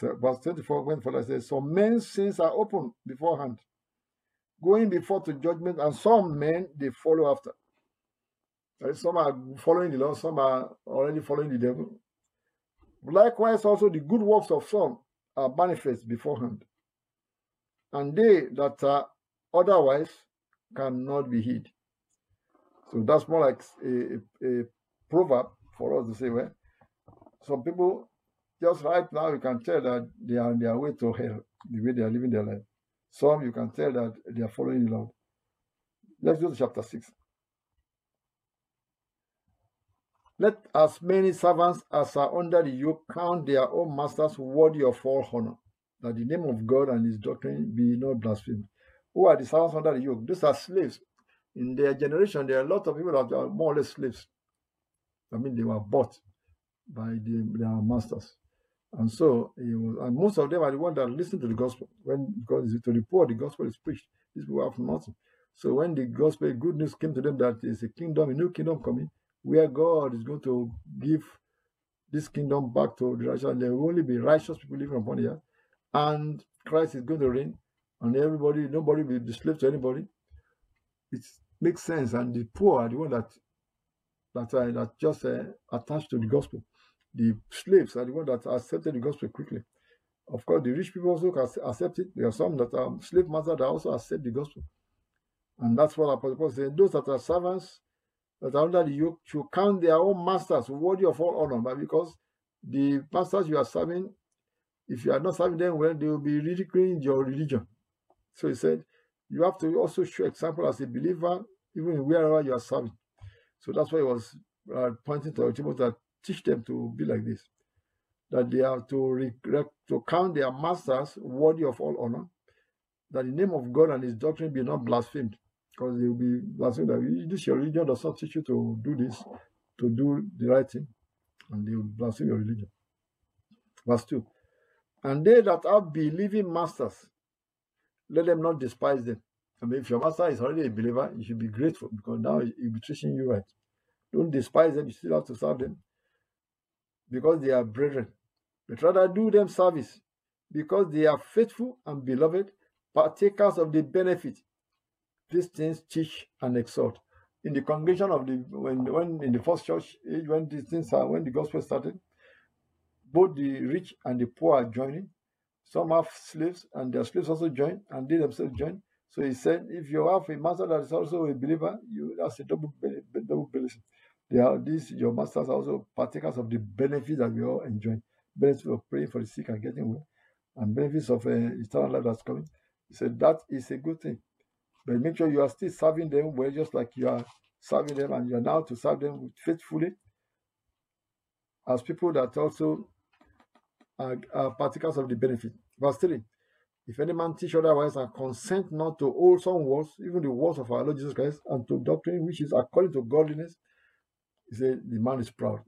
Verse 24, when Father says, Some men's sins are open beforehand, going before to judgment, and some men they follow after. Right? Some are following the Lord, some are already following the devil. Likewise, also the good works of some are manifest beforehand, and they that are otherwise cannot be hid. So that's more like a, a, a proverb for us to say, well, some people just right now you can tell that they are on their way to hell, the way they are living their life. Some you can tell that they are following the Lord. Let's go to chapter 6. Let as many servants as are under the yoke count their own masters worthy of all honor, that the name of God and his doctrine be not blasphemed. Who are the servants under the yoke? These are slaves. In their generation, there are a lot of people that are more or less slaves. I mean, they were bought by the, their masters. And so, was, and most of them are the ones that listen to the gospel. When because to the poor, the gospel is preached. These people have nothing. So when the gospel, good news came to them that is a kingdom, a new kingdom coming, where God is going to give this kingdom back to the righteous, and there will only be righteous people living upon the earth, and Christ is going to reign, and everybody, nobody will be slave to anybody. It makes sense, and the poor are the one that that are that just uh, attached to the gospel. The slaves are the ones that accepted the gospel quickly. Of course, the rich people also accept it. There are some that are slave masters that also accept the gospel. And that's what Apostle Paul said. Those that are servants that are under the yoke should count their own masters worthy of all honor. But because the masters you are serving, if you are not serving them well, they will be ridiculing your religion. So he said, you have to also show example as a believer, even wherever you are serving. So that's why he was uh, pointing to Timothy that teach them to be like this. That they are to, to count their masters worthy of all honor, that the name of God and his doctrine be not blasphemed. Because they will be blasphemed that this your religion does not teach you to do this, to do the right thing. And they will blaspheme your religion. Verse 2. And they that are believing masters, let them not despise them. I mean, if your master is already a believer, you should be grateful because now he'll be treating you right. Don't despise them, you still have to serve them because they are brethren, but rather do them service because they are faithful and beloved, partakers of the benefit. These things teach and exhort. In the congregation of the when when in the first church age when these things are when the gospel started, both the rich and the poor are joining. Some have slaves and their slaves also join and they themselves join. So he said, if you have a master that is also a believer, you that's a double double blessing. Are these your masters also partakers of the benefits that we all enjoy. Benefits of praying for the sick and getting well, and benefits of uh, eternal life that's coming. He said that is a good thing. But make sure you are still serving them well, just like you are serving them, and you are now to serve them faithfully as people that also are, are partakers of the benefit. Verse 3 If any man teach otherwise and consent not to wholesome words, even the words of our Lord Jesus Christ, and to doctrine which is according to godliness, he said, The man is proud.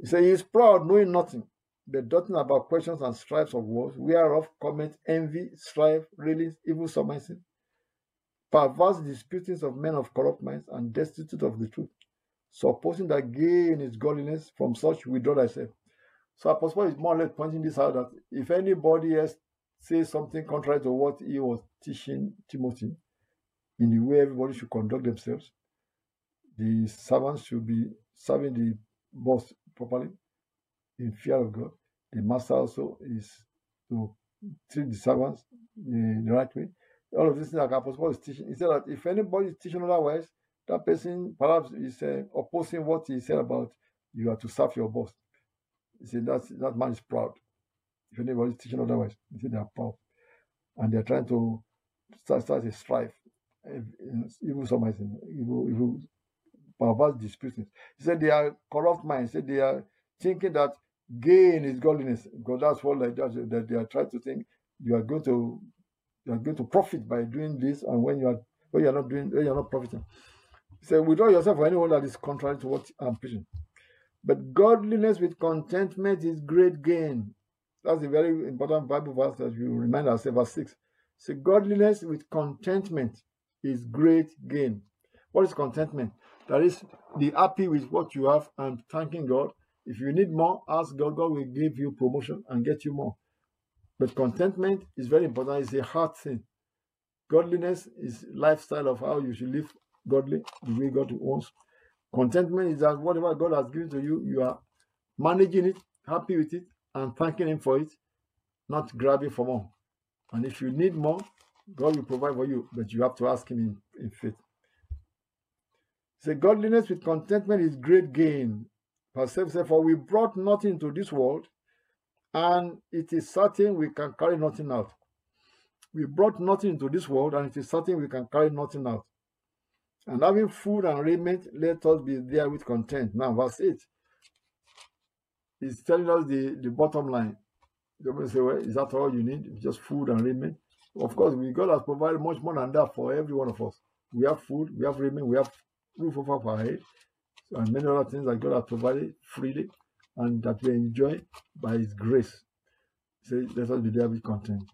He said, He is proud, knowing nothing, but doting about questions and strifes of words, whereof comment, envy, strife, railings, evil surmising, perverse disputings of men of corrupt minds, and destitute of the truth, supposing that gain is godliness, from such withdraw thyself. So Apostle is more or less pointing this out that if anybody else says something contrary to what he was teaching Timothy, in the way everybody should conduct themselves, the servants should be serving the boss properly in fear of God. The master also is to treat the servants in the right way. All of this things like Apostle is teaching. He said that if anybody is teaching otherwise, that person perhaps is uh, opposing what he said about you are to serve your boss. He said that that man is proud. If anybody is teaching otherwise, he said they are proud. And they're trying to start, start a strife. Evil something, evil, evil perverse disputings. He said they are corrupt minds. He said they are thinking that gain is godliness. Because that's what that, that they are trying to think you are going to you are going to profit by doing this, and when you are when you are not doing when you are not profiting. He said, withdraw yourself for anyone that is contrary to what I'm preaching. But godliness with contentment is great gain. That's a very important Bible verse that we remind ourselves, verse 6. So godliness with contentment is great gain. What is contentment? That is, be happy with what you have and thanking God If you need more, ask God. God will give you promotion and get you more. But contentment is very important. It's a hard thing. Godliness is lifestyle of how you should live godly, the way God wants. Contentment is that whatever God has given to you, you are managing it, happy with it, and thanking Him for it, not grabbing for more. And if you need more, God will provide for you, but you have to ask Him in, in faith. Say, godliness with contentment is great gain. Verse 7 says, For we brought nothing to this world, and it is certain we can carry nothing out. We brought nothing into this world, and it is certain we can carry nothing out. And having food and raiment, let us be there with content. Now, verse 8 is telling us the, the bottom line. The say, well, is that all you need? Just food and raiment? Of course, we God has provided much more than that for every one of us. We have food, we have raiment, we have roof over our head, and many other things that God has provided freely and that we enjoy by His grace. Say, let us be there with content.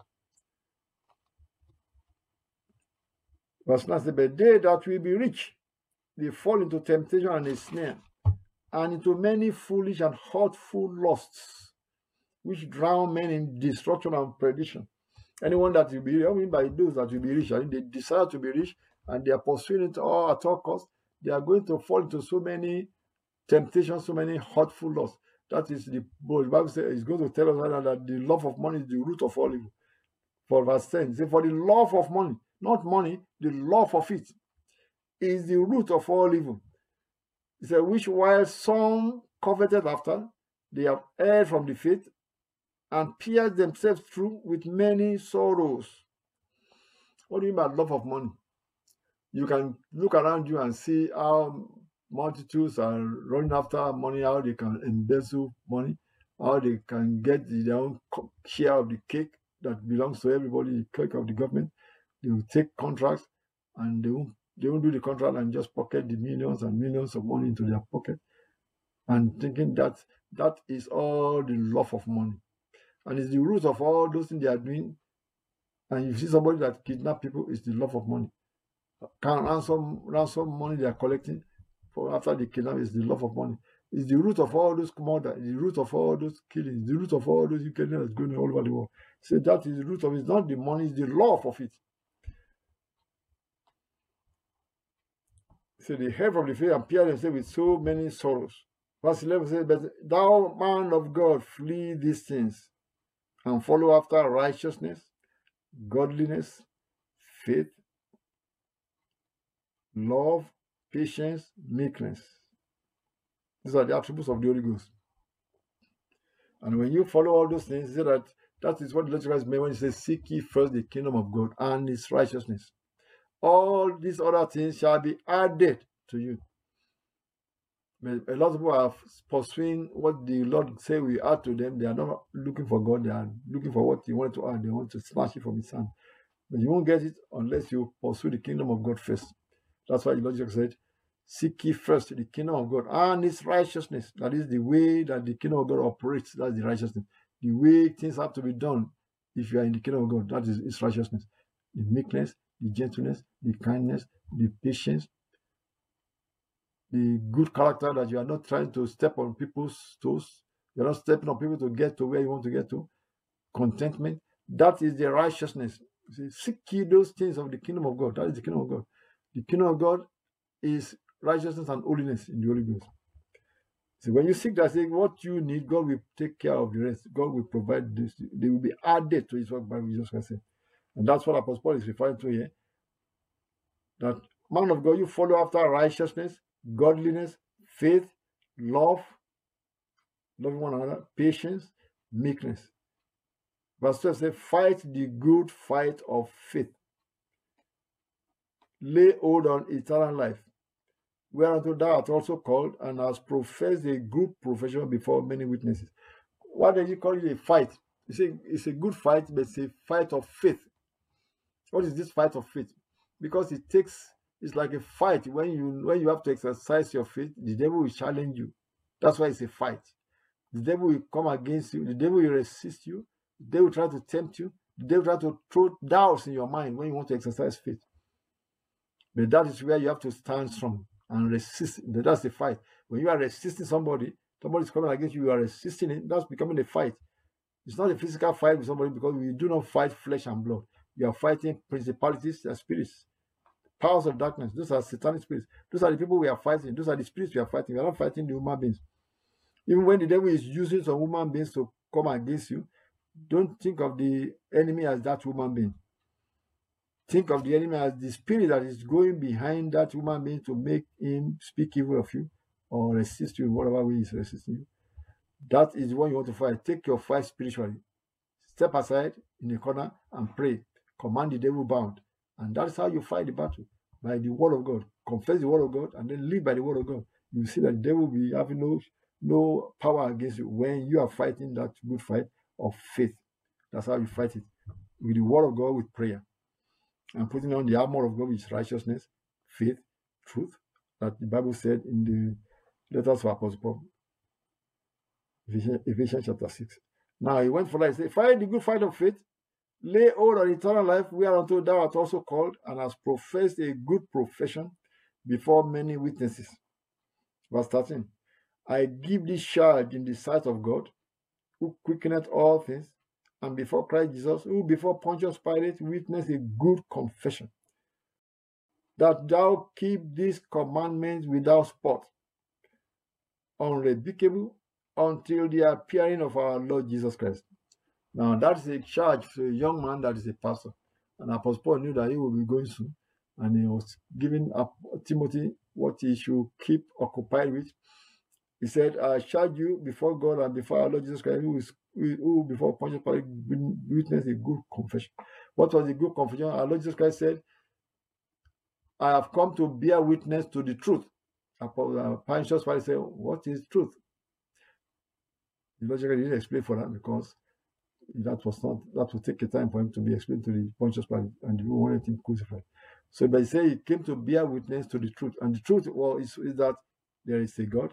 Verse 9 says, But they that will be rich, they fall into temptation and a snare, and into many foolish and hurtful lusts, which drown men in destruction and perdition. Anyone that will be, I mean by those that will be rich, I mean they desire to be rich and they are pursuing it all at all costs, they are going to fall into so many temptations, so many hurtful lusts. That is the, the Bible says it's going to tell us that the love of money is the root of all evil. For verse 10, say, For the love of money, not money, the love of it is the root of all evil. He said, Which while some coveted after, they have erred from the faith and pierced themselves through with many sorrows. What do you mean by love of money? You can look around you and see how multitudes are running after money, how they can embezzle money, how they can get their own share of the cake that belongs to everybody, the cake of the government. They will take contracts and they won't, they won't do the contract and just pocket the millions and millions of money into their pocket and thinking that that is all the love of money. And it's the root of all those things they are doing. And you see somebody that kidnap people, is the love of money. Can ransom ransom money they are collecting for after the kidnap is the love of money. It's the root of all those murder, the root of all those killings, the root of all those wickedness going all over the world. So that is the root of it. It's not the money, it's the love of it. So the head of the faith appeared said with so many sorrows. Verse 11 says, But thou man of God, flee these things and follow after righteousness, godliness, faith, love, patience, meekness. These are the attributes of the Holy Ghost. And when you follow all those things, say that that is what the Lord meant when he says, Seek ye first the kingdom of God and his righteousness. All these other things shall be added to you. A lot of people are pursuing what the Lord say we add to them. They are not looking for God. They are looking for what He wanted to add. They want to smash it from His hand. But you won't get it unless you pursue the kingdom of God first. That's why Jesus said, Seek ye first the kingdom of God and His righteousness. That is the way that the kingdom of God operates. That's the righteousness. The way things have to be done if you are in the kingdom of God. That is His righteousness. The meekness, the gentleness, the kindness, the patience, the good character that you are not trying to step on people's toes. You're not stepping on people to get to where you want to get to. Contentment. That is the righteousness. See, seek ye those things of the kingdom of God. That is the kingdom of God. The kingdom of God is righteousness and holiness in the Holy Ghost. So when you seek that, say what you need, God will take care of the rest. God will provide this. They will be added to His work by Jesus Christ. And that's what Apostle Paul is referring to here. That man of God, you follow after righteousness, godliness, faith, love, loving one another, patience, meekness. Verse 12 says, Fight the good fight of faith. Lay hold on eternal life, whereunto thou art also called, and hast professed a good profession before many witnesses. Why do you call it a fight? You say it's a good fight, but it's a fight of faith. What is this fight of faith? Because it takes it's like a fight when you when you have to exercise your faith, the devil will challenge you. That's why it's a fight. The devil will come against you, the devil will resist you, the devil will try to tempt you, the devil will try to throw doubts in your mind when you want to exercise faith. But that is where you have to stand strong and resist. That's the fight. When you are resisting somebody, Somebody's coming against you, you are resisting it. That's becoming a fight. It's not a physical fight with somebody because we do not fight flesh and blood. We are fighting principalities and spirits, powers of darkness. Those are satanic spirits. Those are the people we are fighting. Those are the spirits we are fighting. We are not fighting the human beings. Even when the devil is using some human beings to come against you, don't think of the enemy as that human being. Think of the enemy as the spirit that is going behind that human being to make him speak evil of you or resist you in whatever way he's resisting you. That is what you want to fight. Take your fight spiritually. Step aside in the corner and pray. Command the devil bound. And that's how you fight the battle. By the word of God. Confess the word of God and then live by the word of God. You see that the devil will be having no, no power against you when you are fighting that good fight of faith. That's how you fight it. With the word of God, with prayer. And putting on the armor of God, which is righteousness, faith, truth. That the Bible said in the letters of Apostle Paul. Ephesians, chapter 6. Now he went for that. He said, Fight the good fight of faith, lay hold on eternal life, whereunto thou art also called, and hast professed a good profession before many witnesses. Verse 13. I give this charge in the sight of God, who quickeneth all things, and before Christ Jesus, who before Pontius Pilate witnessed a good confession, that thou keep these commandments without spot, unrebukable, until the appearing of our Lord Jesus Christ. Now, that is a charge to a young man that is a pastor. And Apostle Paul knew that he would be going soon. And he was giving up Timothy what he should keep occupied with. He said, I charge you before God and before our Lord Jesus Christ, who is who before Pontius Pilate witnessed a good confession. What was the good confession? Our Lord Jesus Christ said, I have come to bear witness to the truth. Uh, Pontius Pilate said, What is truth? logically didn't explain for that because that was not that would take a time for him to be explained to the Pontius Pilate and who wanted him crucified. So by saying he came to bear witness to the truth, and the truth well is, is that there is a God.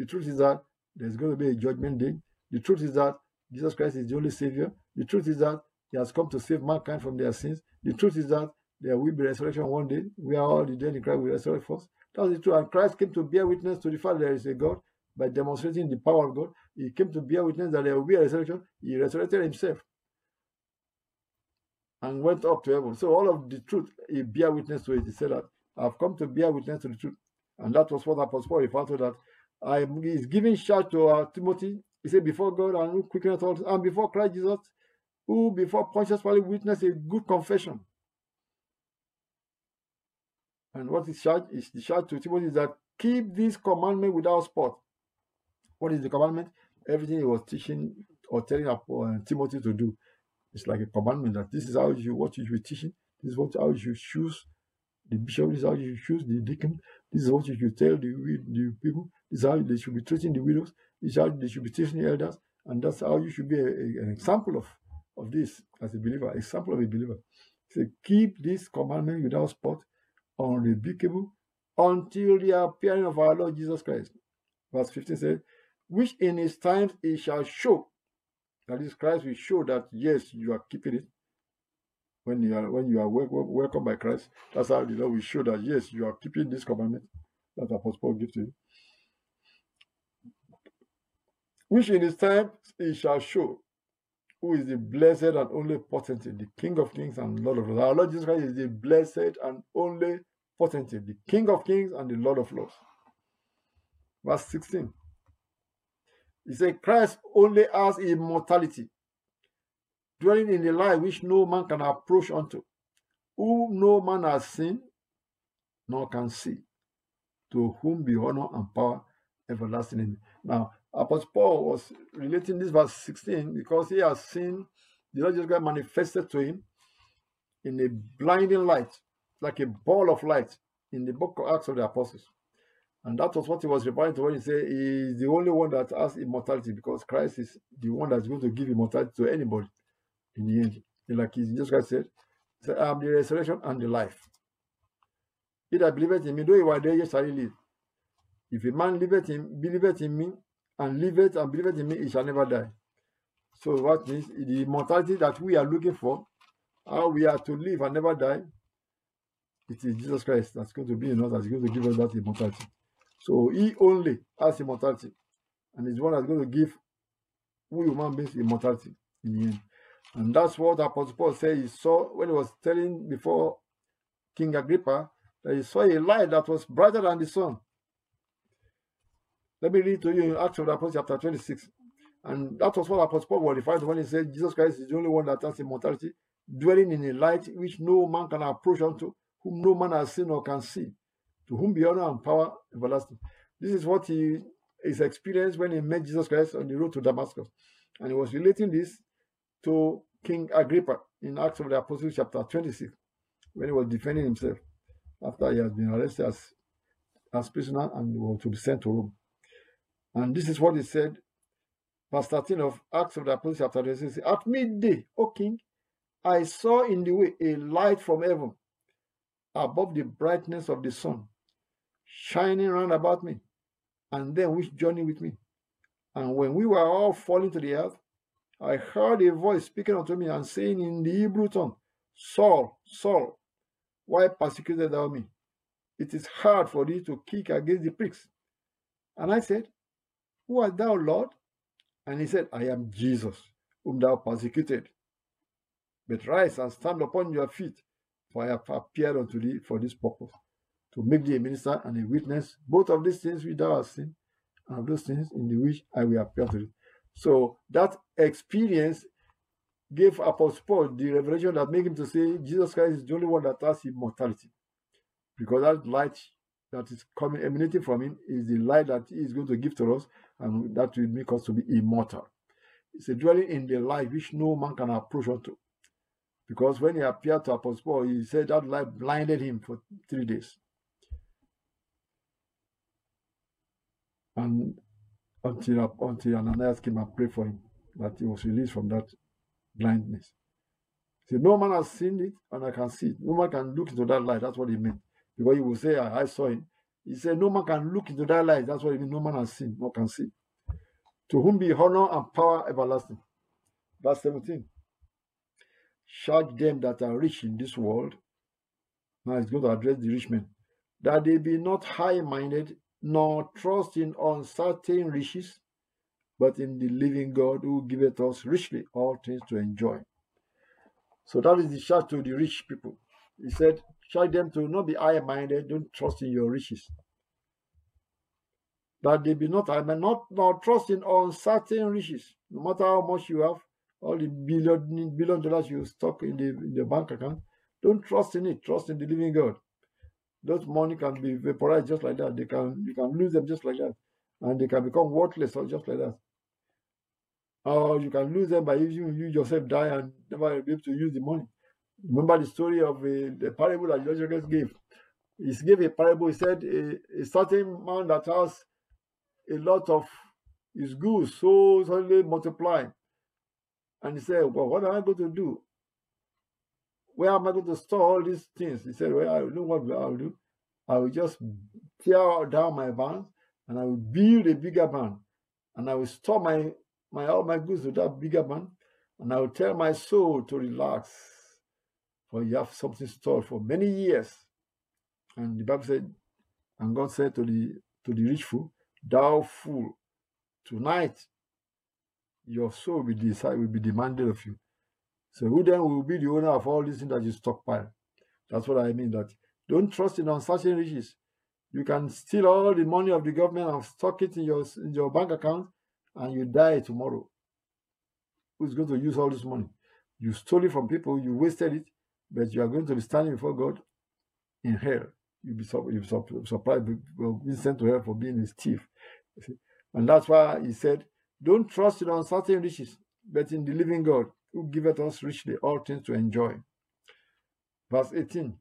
The truth is that there's going to be a judgment day. The truth is that Jesus Christ is the only Savior. The truth is that He has come to save mankind from their sins. The truth is that there will be resurrection one day. We are all the dead in Christ will resurrect first. That's the truth. And Christ came to bear witness to the fact there is a God by demonstrating the power of God. He came to bear witness that there will be a resurrection. He resurrected himself and went up to heaven. So all of the truth, he bear witness to it. He said that I've come to bear witness to the truth. And that was what Apostle Paul referred to that I is giving charge to uh, Timothy. He said, before God and who quickeneth all, and before Christ Jesus, who before Pontius Pilate witnessed a good confession. And what is charge is the charge to Timothy is that keep this commandment without spot. What is the commandment? Everything he was teaching or telling uh, Timothy to do. It's like a commandment that this is how you what you should be teaching. This is what how you choose the bishop. This is how you choose the deacon. This is what you should tell the, the people. This is how they should be treating the widows. This is how they should be teaching the elders. And that's how you should be a, a, an example of, of this as a believer, example of a believer. Say, keep this commandment without spot, unrebukable, until the appearing of our Lord Jesus Christ. Verse 15 says, which in his times he shall show. That is, Christ will show that yes, you are keeping it. When you are when you are welcome, welcome by Christ, that's how the Lord will show that yes, you are keeping this commandment that Apostle Paul gives to you. Which in his time he shall show who is the blessed and only potentate, the King of kings and Lord of lords. Our Lord Jesus Christ is the blessed and only potentate, the King of kings and the Lord of lords. Verse 16. He said, Christ only has immortality, dwelling in the light which no man can approach unto, whom no man has seen nor can see, to whom be honor and power everlasting. Now, Apostle Paul was relating this verse 16 because he has seen the Lord Jesus Christ manifested to him in a blinding light, like a ball of light in the book of Acts of the Apostles. And that was what he was referring to when he said he is the only one that has immortality because Christ is the one that's going to give immortality to anybody in the end. And like Jesus Christ said, I am the resurrection and the life. He that believeth in me, though he were dead, yet shall he live. If a man liveth in, believeth in me, and liveth and believeth in me, he shall never die. So what means the immortality that we are looking for, how we are to live and never die, it is Jesus Christ that's going to be in us, that's going to give us that immortality. So he only has immortality. and is one that's going to give we human beings immortality in the end. And that's what Apostle Paul said he saw when he was telling before King Agrippa that he saw a light that was brighter than the sun. Let me read to you in Acts of the Apostles, chapter 26. And that was what Apostle Paul to when he said Jesus Christ is the only one that has immortality, dwelling in a light which no man can approach unto, whom no man has seen or can see, to whom be honor and power everlasting. This is what he his experience when he met Jesus Christ on the road to Damascus. And he was relating this to King Agrippa in Acts of the Apostles, chapter 26, when he was defending himself after he had been arrested as, as prisoner and was to be sent to Rome. And this is what he said, verse 13 of Acts of the Apostles, chapter 26. At midday, O king, I saw in the way a light from heaven above the brightness of the sun, shining round about me, and then which journeyed with me. And when we were all falling to the earth, I heard a voice speaking unto me and saying in the Hebrew tongue, Saul, Saul, why persecuted thou me? It is hard for thee to kick against the pricks. And I said, Who art thou, Lord? And he said, I am Jesus, whom thou persecuted. But rise and stand upon your feet, for I have appeared unto thee for this purpose, to make thee a minister and a witness, both of these things which thou hast seen, and of those things in the which I will appear to thee. So that experience gave Apostle Paul the revelation that made him to say Jesus Christ is the only one that has immortality. Because that light that is coming emanating from him is the light that he is going to give to us, and that will make us to be immortal. It's a dwelling in the light which no man can approach unto. Because when he appeared to Apostle Paul, he said that light blinded him for three days. And until until Ananias came and prayed for him that he was released from that blindness. See, no man has seen it, and I can see it. No man can look into that light. That's what he meant. Because he will say, I, I saw him. He said, No man can look into that light. That's what means. No man has seen, no can see. To whom be honor and power everlasting. Verse 17. Charge them that are rich in this world. Now he's going to address the rich men. That they be not high minded, nor trust in uncertain riches, but in the living God who giveth us richly all things to enjoy. So that is the charge to the rich people. He said, charge them to not be high minded, don't trust in your riches. That they be not high minded, not, not trust in uncertain riches. No matter how much you have, all the billion billion dollars you stock in the in the bank account, don't trust in it. Trust in the living God those money can be vaporized just like that. They can you can lose them just like that, and they can become worthless or just like that. Or you can lose them by even you yourself die and never be able to use the money. Remember the story of uh, the parable that Jesus gave. He gave a parable. He said a, a certain man that has a lot of his goods so suddenly multiply, and he said, "Well, what am I going to do? Where am I going to store all these things? He said, Well, I know what I will do. I will just tear down my barns and I will build a bigger barn. And I will store my, my all my goods to that bigger barn. And I will tell my soul to relax. For you have something stored for many years. And the Bible said, and God said to the to the rich fool, Thou fool, tonight your soul will, be decide, will be demanded of you. So who then will be the owner of all these things that you stockpile? That's what I mean. That don't trust in uncertain riches. You can steal all the money of the government and stock it in your in your bank account, and you die tomorrow. Who's going to use all this money? You stole it from people. You wasted it, but you are going to be standing before God in hell. You'll be, you'll be surprised. Well, being sent to hell for being a thief. And that's why he said, "Don't trust in uncertain riches, but in the living God." who giveth us richly all things to enjoy. Verse 18.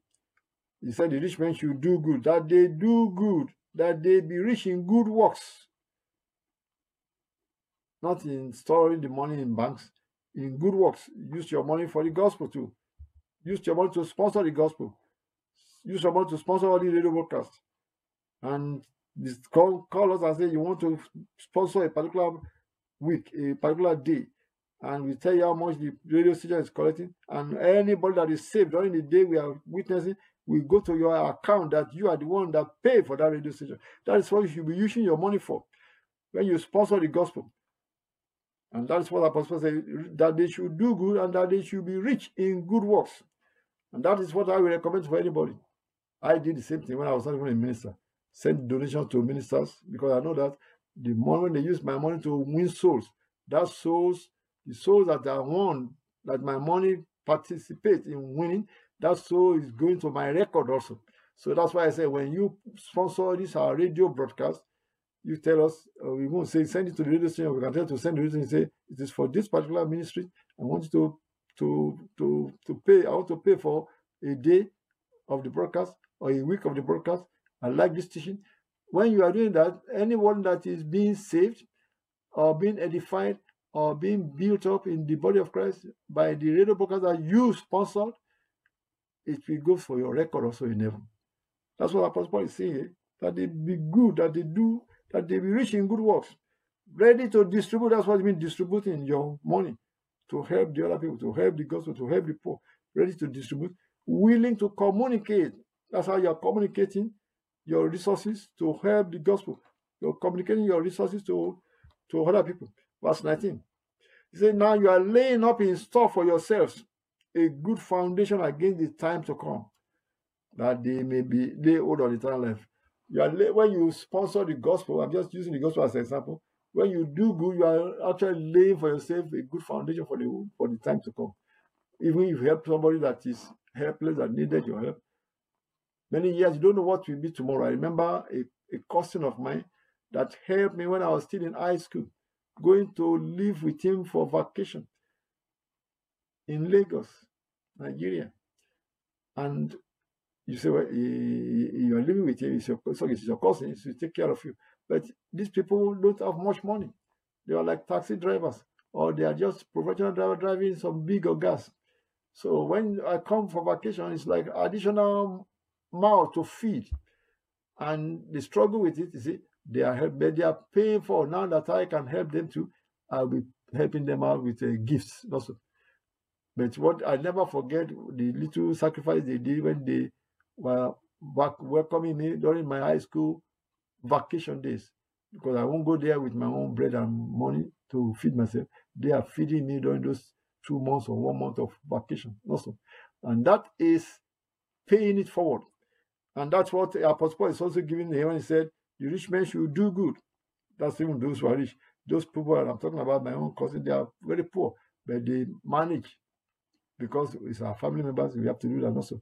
He said, The rich man should do good, that they do good, that they be rich in good works. Not in storing the money in banks, in good works. Use your money for the gospel too. Use your money to sponsor the gospel. Use your money to sponsor all the radio broadcasts. And call, call us and say you want to sponsor a particular week, a particular day and we tell you how much the radio station is collecting. And anybody that is saved during the day we are witnessing, we go to your account that you are the one that pay for that radio station. That is what you should be using your money for. when you sponsor the gospel. And that's what Apostle said that they should do good and that they should be rich in good works. And that is what I will recommend for anybody. I did the same thing when I was not even a minister. Send donations to ministers because I know that the moment they use my money to win souls, that souls, the souls that are won, that my money participates in winning, that soul is going to my record also. So that's why I say when you sponsor this our radio broadcast, you tell us, uh, we won't say send it to the radio station. We can tell to send the radio station. Say it is for this particular ministry. I want you to to to to pay. I want to pay for a day of the broadcast or a week of the broadcast. I like this teaching. When you are doing that, anyone that is being saved or being edified or being built up in the body of Christ by the radio broadcast that you sponsored, it will go for your record also in heaven. That's what Apostle Paul is saying. That they be good, that they do that they be rich in good works, ready to distribute. That's what it means distributing your money to help the other people, to help the gospel, to help the poor, ready to distribute, willing to communicate. That's how you're communicating your resources to help the gospel. You're communicating your resources to, to other people. Verse 19. He said, Now you are laying up in store for yourselves a good foundation against the time to come, that they may be lay hold on eternal life. You are when you sponsor the gospel. I'm just using the gospel as an example. When you do good, you are actually laying for yourself a good foundation for the for the time to come. Even if you help somebody that is helpless that needed your help, many years you don't know what will be tomorrow. I remember a, a cousin of mine that helped me when I was still in high school, going to live with him for vacation in Lagos, Nigeria. And you you are living with him, it's your, sorry, it's your cousin, he take care of you. But these people don't have much money. They are like taxi drivers, or they are just professional driver driving some bigger gas. So when I come for vacation, it's like additional mouth to feed. And the struggle with it, you see, they are help, they are paying for now that I can help them to, I'll be helping them out with uh, gifts also. But what I never forget the little sacrifice they did when they were welcoming me during my high school vacation days because I won't go there with my own bread and money to feed myself. They are feeding me during those two months or one month of vacation also. And that is paying it forward. And that's what Apostle Paul is also giving here when he said, The rich man should do good. That's even those who are rich. Those people I'm talking about, my own cousin, they are very poor, but they manage because it's our family members, we have to do that also.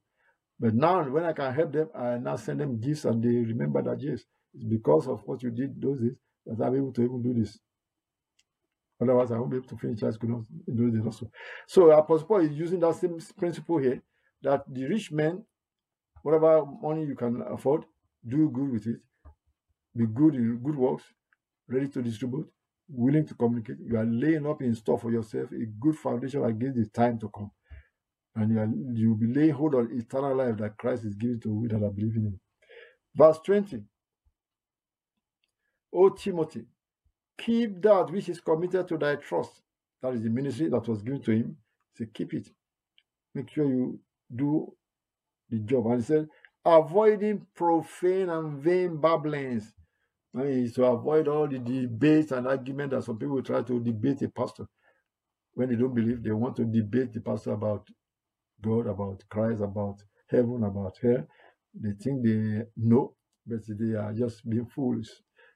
But now, when I can help them, I now send them gifts and they remember that, yes, it's because of what you did those days that I'm able to even do this. Otherwise, I won't be able to finish high school in those days also. So, Apostle Paul is using that same principle here that the rich man, whatever money you can afford, do good with it, be good in good works, ready to distribute, willing to communicate. You are laying up in store for yourself a good foundation against the time to come and you, are, you will laying hold on eternal life that Christ is giving to we that are believing in. Verse 20. O Timothy, keep that which is committed to thy trust. That is the ministry that was given to him. Say, keep it. Make sure you do the job. And he said, avoiding profane and vain babblings. I mean, to avoid all the debates and arguments that some people try to debate a pastor. When they don't believe, they want to debate the pastor about God, about Christ, about heaven, about hell. They think they know, but they are just being fools.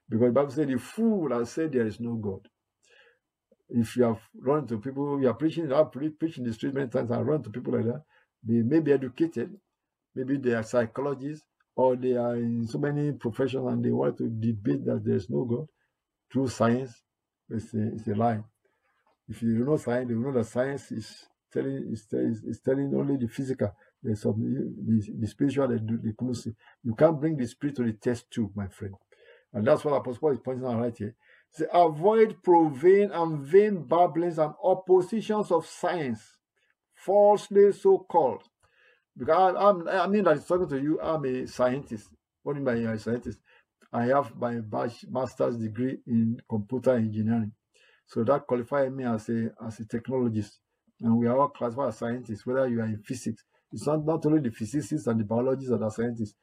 Because the Bible said, the fool has said there is no God. If you have run to people, you are preaching, I've preaching the street many times, I run to people like that. They may be educated, maybe they are psychologists, or they are in so many professions and they want to debate that there is no God through science. It's a, it's a lie. If you know science, you know that science is telling is telling only the physical. The, the spiritual they do they couldn't. You can't bring the spirit to the test too, my friend. And that's what Apostle Paul is pointing out right here. Say, avoid profane and vain babblings and oppositions of science, falsely so called. Because I, am I mean it's talking to you, I'm a scientist. What do you mean by a scientist? I have my master's degree in computer engineering. So that qualifies me as a as a technologist and we are all classified as scientists, whether you are in physics. It's not, not only the physicists and the biologists that are scientists,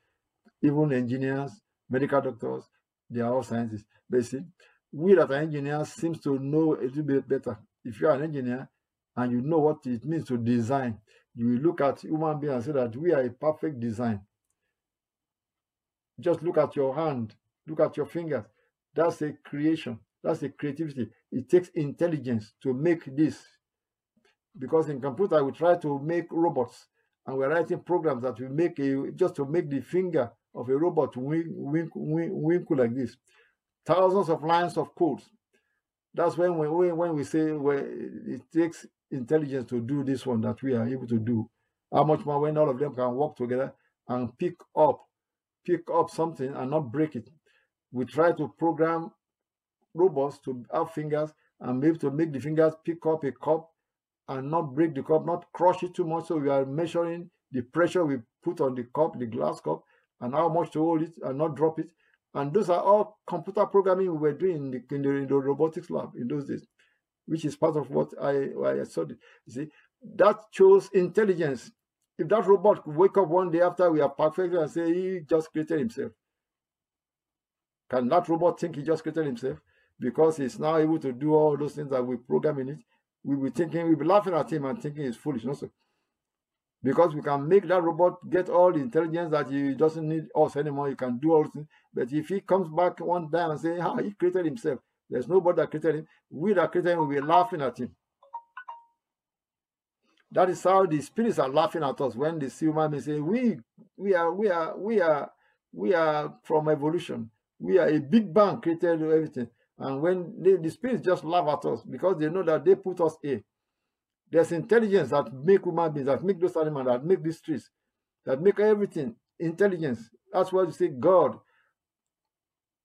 even engineers, medical doctors, they are all scientists. Basically, We that are engineers seems to know a little bit better. If you are an engineer and you know what it means to design, you will look at human being and say that we are a perfect design. Just look at your hand, look at your fingers. That's a creation. That's a creativity. It takes intelligence to make this. Because in computer, we try to make robots and we're writing programs that will make a just to make the finger of a robot wink, wink, wink, wink like this. Thousands of lines of code. That's when we when we say well, it takes intelligence to do this one that we are able to do. How much more when all of them can work together and pick up, pick up something and not break it. We try to program robots to have fingers and be able to make the fingers pick up a cup and not break the cup, not crush it too much. So we are measuring the pressure we put on the cup, the glass cup, and how much to hold it and not drop it. And those are all computer programming we were doing in the, in the, in the robotics lab in those days, which is part of what I, I studied. You see, that shows intelligence. If that robot could wake up one day after we are perfected and say he just created himself, can that robot think he just created himself? Because he's now able to do all those things that we program in it. We will thinking, we'll be laughing at him and thinking he's foolish. Also, because we can make that robot get all the intelligence that he doesn't need us anymore. He can do all things. But if he comes back one time and say, "How ah, he created himself," there's nobody that created him. We that created him will be laughing at him. That is how the spirits are laughing at us when they see human beings say, "We, we are, we are, we are, we are from evolution. We are a big bang created everything." And when they, the spirits just laugh at us because they know that they put us here. There's intelligence that make human beings, that make those animals, that make these trees, that make everything. Intelligence. That's why you say God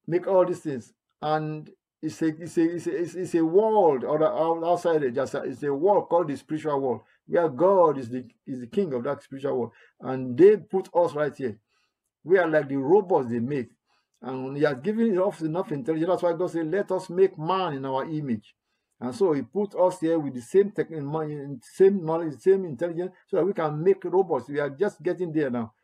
make all these things. And it's a it's a it's a, it's a world or outside it, just it's a world called the spiritual world, where God is the is the king of that spiritual world. And they put us right here. We are like the robots they make. And he has given us enough intelligence. That's why God said, Let us make man in our image. And so he put us here with the same same knowledge, same intelligence, so that we can make robots. We are just getting there now.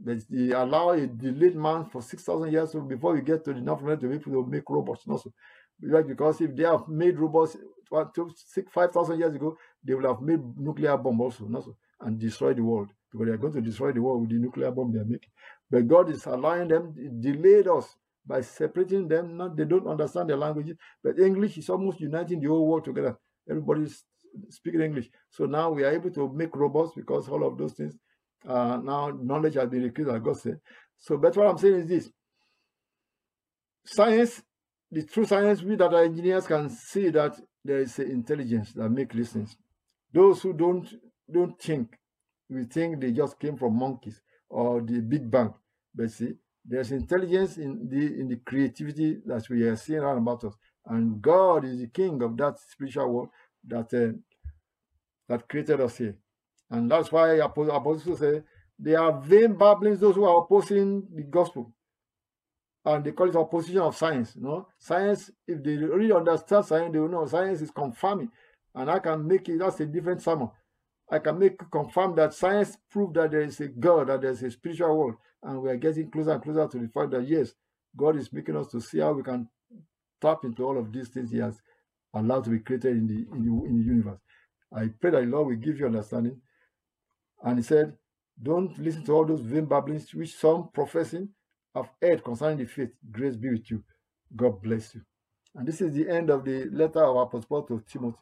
But they allow a delayed man for 6,000 years before we get to the be able to make robots. Also. Because if they have made robots 5,000 years ago, they will have made nuclear bomb also, also and destroy the world. Because they are going to destroy the world with the nuclear bomb they are making. But God is allowing them, delayed us by separating them. Not they don't understand their languages, but English is almost uniting the whole world together. Everybody's speaking English. So now we are able to make robots because all of those things uh, now knowledge has been increased, as God said. So, but what I'm saying is this: science, the true science, we that are engineers can see that there is intelligence that make these things. Those who don't don't think, we think they just came from monkeys or the Big Bang. But see, there's intelligence in the in the creativity that we are seeing around about us, and God is the King of that spiritual world that uh, that created us here, and that's why apostles say they are vain babblings those who are opposing the gospel, and they call it opposition of science. You know, science if they really understand science, they will know science is confirming, and I can make it. That's a different sermon. I can make confirm that science proved that there is a God, that there is a spiritual world, and we are getting closer and closer to the fact that yes, God is making us to see how we can tap into all of these things He has allowed to be created in the in the, in the universe. I pray that the Lord will give you understanding. And He said, "Don't listen to all those vain babblings which some professing have heard concerning the faith. Grace be with you. God bless you." And this is the end of the letter of Apostle Paul to Timothy.